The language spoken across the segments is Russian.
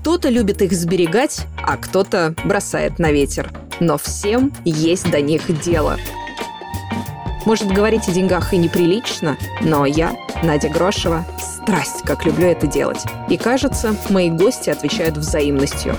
Кто-то любит их сберегать, а кто-то бросает на ветер. Но всем есть до них дело. Может, говорить о деньгах и неприлично, но я, Надя Грошева, страсть, как люблю это делать. И кажется, мои гости отвечают взаимностью.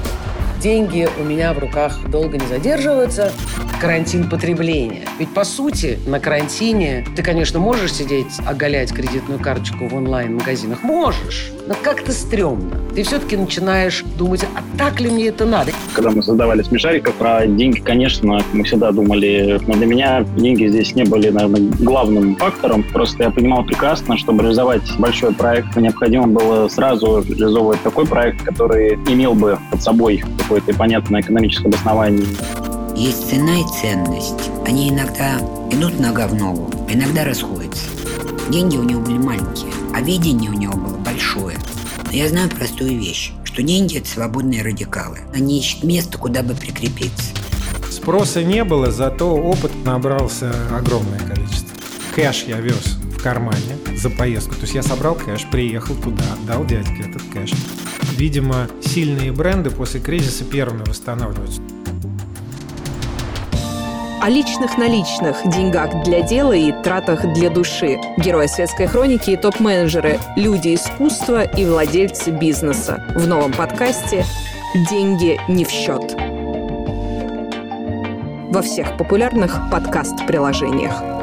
Деньги у меня в руках долго не задерживаются. Карантин потребления. Ведь, по сути, на карантине ты, конечно, можешь сидеть, оголять кредитную карточку в онлайн-магазинах. Можешь. Но как-то стрёмно. Ты все-таки начинаешь думать, а так ли мне это надо? Когда мы создавали смешариков, про деньги, конечно, мы всегда думали, но для меня деньги здесь не были, наверное, главным фактором. Просто я понимал прекрасно, чтобы реализовать большой проект, необходимо было сразу реализовывать такой проект, который имел бы под собой какое-то понятное экономическое обоснование. Есть цена и ценность. Они иногда идут нога в ногу, иногда расходятся. Деньги у него были маленькие, а видение у него было большое. Но я знаю простую вещь, что деньги – это свободные радикалы. Они ищут место, куда бы прикрепиться. Спроса не было, зато опыт набрался огромное количество. Кэш я вез в кармане за поездку. То есть я собрал кэш, приехал туда, дал дядьке этот кэш. Видимо, сильные бренды после кризиса первыми восстанавливаются. О личных наличных, деньгах для дела и тратах для души. Герои светской хроники и топ-менеджеры, люди искусства и владельцы бизнеса. В новом подкасте «Деньги не в счет». Во всех популярных подкаст-приложениях.